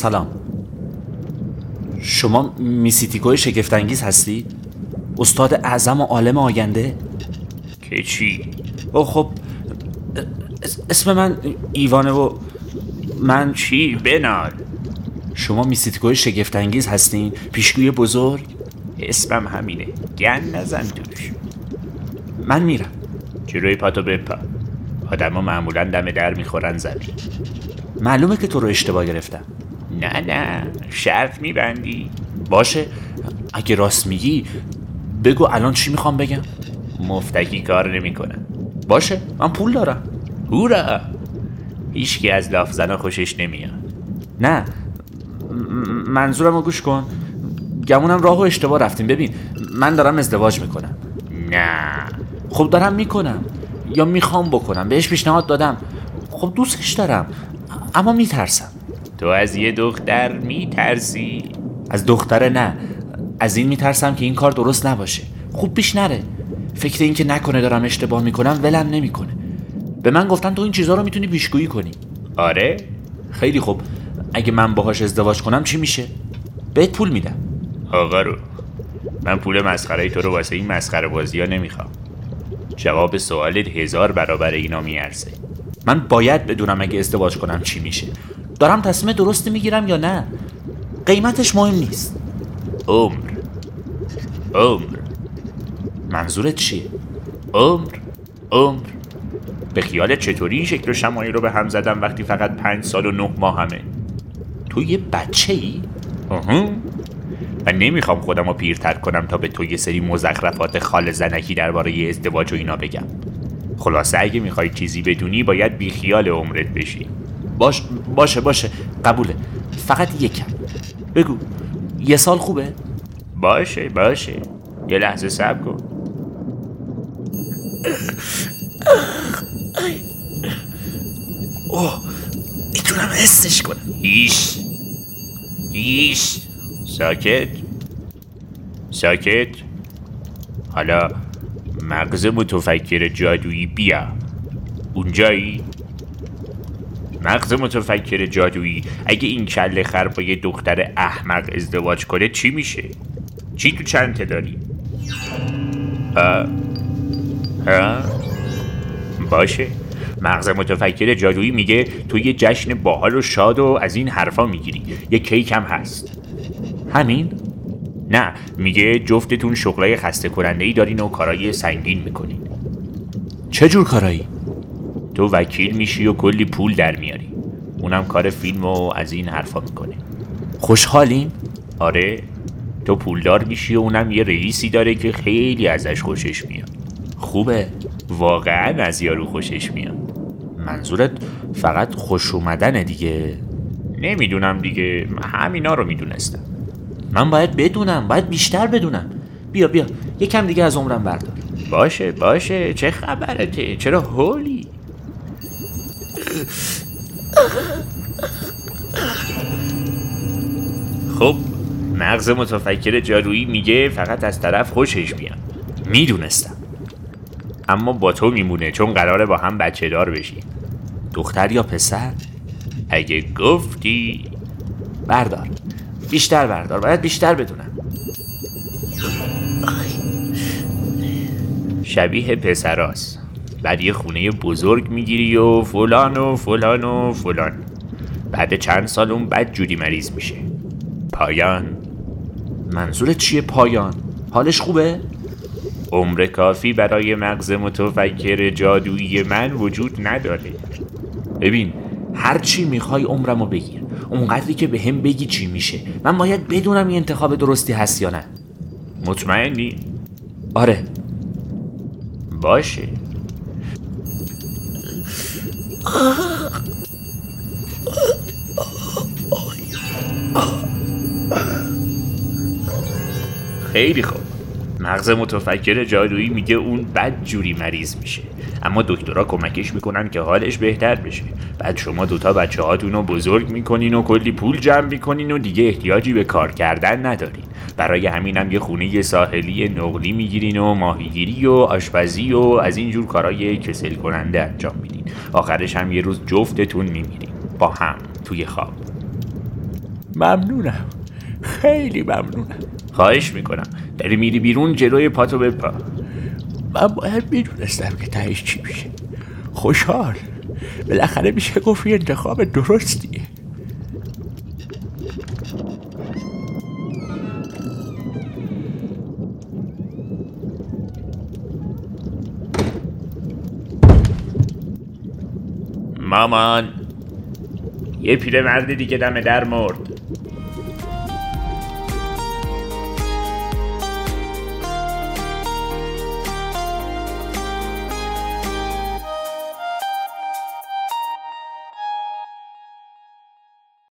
سلام شما میسیتیکوی شگفتانگیز هستی؟ استاد اعظم و عالم آینده؟ که چی؟ او خب اسم من ایوانه و من چی بنال شما میسیتیکوی شگفتانگیز هستین؟ پیشگوی بزرگ؟ اسمم همینه گن نزن دوش من میرم جلوی پاتو بپا آدما معمولا دم در می‌خورن زمین معلومه که تو رو اشتباه گرفتم نه نه شرط میبندی. باشه. اگه راست میگی بگو الان چی می‌خوام بگم. مفتکی کار نمی‌کنم. باشه من پول دارم. هورا! هیچکی از لافزنا خوشش نمیاد. نه منظورم رو گوش کن. گمونم راه و اشتباه رفتیم. ببین من دارم ازدواج می‌کنم. نه. خب دارم می‌کنم. یا می‌خوام بکنم. بهش پیشنهاد دادم. خب دوستش دارم. اما میترسم. تو از یه دختر میترسی؟ از دختره نه. از این میترسم که این کار درست نباشه. خوب پیش نره. فکر این که نکنه دارم اشتباه می‌کنم ولم نمی‌کنه. به من گفتن تو این چیزها رو می‌تونی پیشگویی کنی. آره؟ خیلی خوب. اگه من باهاش ازدواج کنم چی میشه؟ بهت پول میدم. آقا رو من پول مسخره تو رو واسه این مسخره بازی ها نمی‌خوام. جواب سوالت هزار برابر اینا میارزه. من باید بدونم اگه ازدواج کنم چی میشه. دارم تصمیم درستی می‌گیرم یا نه؟ قیمتش مهم نیست. عمر. عمر. منظورت چیه؟ عمر. عمر. به خیالت چطوری این شکل و شمایی رو به هم زدم وقتی فقط پنج سال و نه ماه همه؟ تو یه بچه ای؟ و نمی‌خوام خودم رو پیرتر کنم تا به تو یه سری مزخرفات خال زنکی درباره ازدواج و اینا بگم. خلاصه اگه می‌خوای چیزی بدونی باید بیخیال عمرت بشی. باش باشه باشه. قبوله. فقط یکم. بگو. یه سال خوبه؟ باشه باشه. یه لحظه صبر کن. اوه می‌تونم حسش کنم. ایش. ایش. ساکت. ساکت. حالا مغز متفکر جادویی بیا. اونجایی؟ مغز متفکر جادویی. اگه این کله خر با یه دختر احمق ازدواج کنه چی میشه؟ چی تو چند داری ها ها باشه. مغز متفکر جادویی میگه تو یه جشن باحال و شاد و از این حرفا می‌گیری. یه کیک هم هست. همین؟ نه میگه جفتتون شغلای خسته کننده ای دارین و کارای سنگین می‌کنین. چه جور کارایی؟ تو وکیل میشی و کلی پول در میاری. اونم کار فیلم و از این حرفا می‌کنه. خوشحالین؟ آره. تو پولدار میشی و اونم یه رئیسی داره که خیلی ازش خوشش میاد. خوبه. واقعا از یارو خوشش میاد. منظورت فقط خوش اومدنه دیگه. نمی‌دونم دیگه. همینا رو می‌دونستم. من باید بدونم. باید بیشتر بدونم. بیا بیا. یکم دیگه از عمرم بردار. باشه باشه. چه خبرته چرا هولی؟ خب مغز متفکر جادویی میگه فقط از طرف خوشش بیان می‌دونستم. اما با تو میمونه چون قراره با هم بچه دار بشی. دختر یا پسر؟ اگه گفتی بردار. بیشتر بردار. باید بیشتر بدونم. شبیه پسراس بعد یه خونه بزرگ می‌گیری و فلان و فلان و فلان. بعد چند سال اون بد جوری مریض میشه. پایان. منظور چیه پایان؟ حالش خوبه؟ عمر کافی برای مغز متفکر جادویی من وجود نداره. ببین هر چی می‌خوای عمرمو بگیر. اونقدری که به هم بگی چی میشه. من باید بدونم این انتخاب درستی هست یا نه. مطمئنی؟ آره. باشه. خیلی خوب. مغز متفکر جادویی میگه اون بد جوری مریض میشه. اما دکترها کمکش می‌کنن که حالش بهتر بشه. بعد شما دوتا بچه هاتون رو بزرگ می‌کنین و کلی پول جمع می‌کنین و دیگه احتیاجی به کار کردن ندارین. برای همینم یه خونه ساحلی نقلی می‌گیرین و ماهیگیری و آشپزی و از اینجور کارهای کسل کننده انجام میدین. آخرش هم یه روز جفتتون میمیرین. با هم توی خواب. ممنونم. خیلی ممنونم. خواهش می‌کنم. داری میری بیرون جلوی پاتو بپا. من باید می‌دونستم که تهش چی میشه. خوشحال. بالاخره میشه گفت یه انتخاب درستیه مامان یه پیرمرد دیگه دم در مرد.